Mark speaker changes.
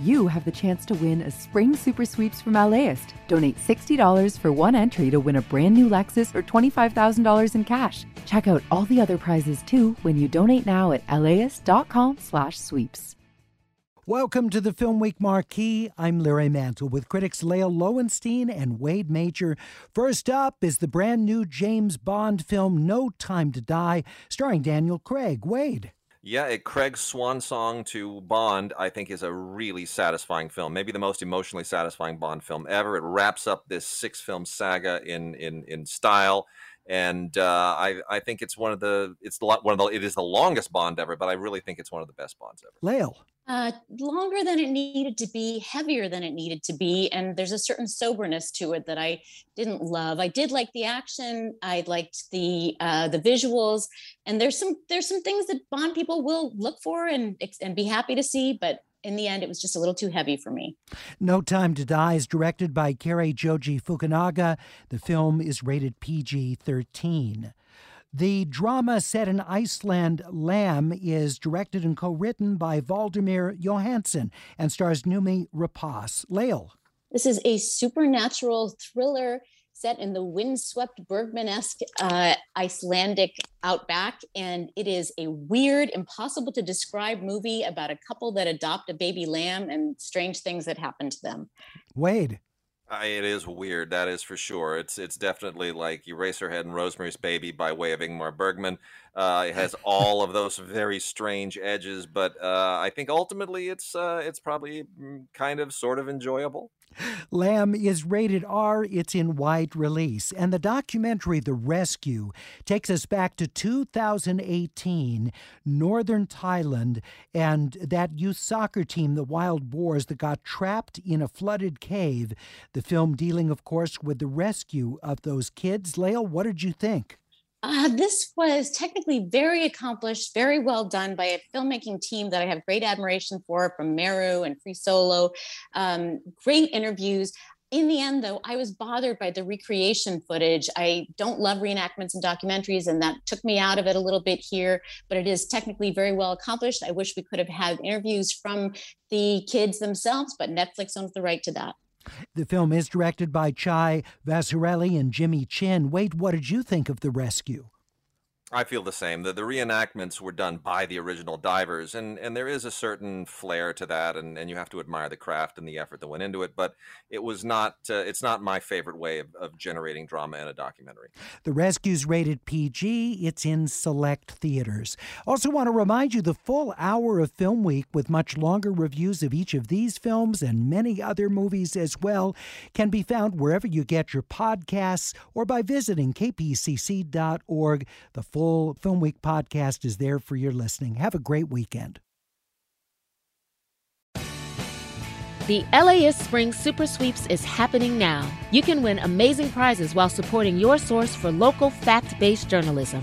Speaker 1: you have the chance to win a spring super sweeps from LAist. Donate $60 for one entry to win a brand new Lexus or $25,000 in cash. Check out all the other prizes too when you donate now at laist.com/sweeps.
Speaker 2: Welcome to the Film Week Marquee. I'm Larry Mantle with critics Lael Loewenstein and Wade Major. First up is the brand new James Bond film No Time to Die, starring Daniel Craig. Wade.
Speaker 3: Yeah, it, Craig's swan song to Bond, I think, is a really satisfying film. Maybe the most emotionally satisfying Bond film ever. It wraps up this six-film saga in in in style and uh, I I think it's one of the it's the one of the it is the longest Bond ever, but I really think it's one of the best Bonds ever.
Speaker 2: Lael.
Speaker 4: Uh, longer than it needed to be, heavier than it needed to be, and there's a certain soberness to it that I didn't love. I did like the action, I liked the uh, the visuals, and there's some there's some things that Bond people will look for and and be happy to see, but in the end, it was just a little too heavy for me.
Speaker 2: No Time to Die is directed by Cary Joji Fukunaga. The film is rated PG 13. The drama set in Iceland, Lamb, is directed and co written by Valdimar Jóhannsson and stars Noomi Rapace. Lael.
Speaker 4: This is a supernatural thriller set in the windswept Bergman-esque uh, Icelandic outback, and it is a weird, impossible to describe movie about a couple that adopt a baby lamb and strange things that happen to them.
Speaker 2: Wade.
Speaker 3: It is weird, that is for sure. It's it's definitely like Eraserhead and Rosemary's Baby by way of Ingmar Bergman. Uh, it has all of those very strange edges, but uh, I think ultimately it's uh, it's probably mm, kind of sort of enjoyable.
Speaker 2: Lamb is rated R. It's in wide release. And the documentary, The Rescue, takes us back to 2018, northern Thailand, and that youth soccer team, the Wild Boars, that got trapped in a flooded cave. The film dealing, of course, with the rescue of those kids. Lael, what did you think?
Speaker 4: Uh, this was technically very accomplished, very well done by a filmmaking team that I have great admiration for from Meru and Free Solo. Um, great interviews. In the end, though, I was bothered by the recreation footage. I don't love reenactments and documentaries, and that took me out of it a little bit here, but it is technically very well accomplished. I wish we could have had interviews from the kids themselves, but Netflix owns the right to that.
Speaker 2: The film is directed by Chai Vasarhelyi and Jimmy Chin. Wade, what did you think of The Rescue?
Speaker 3: I feel the same. The, the reenactments were done by the original divers, and, and there is a certain flair to that, and, and you have to admire the craft and the effort that went into it. But it was not uh, it's not my favorite way of, of generating drama in a documentary.
Speaker 2: The Rescue's rated PG. It's in select theaters. Also, want to remind you the full hour of Film Week with much longer reviews of each of these films and many other movies as well can be found wherever you get your podcasts or by visiting kpcc.org. The full full Film Week podcast is there for your listening. Have a great weekend.
Speaker 5: The LAist Spring Super Sweeps is happening now. You can win amazing prizes while supporting your source for local fact based journalism.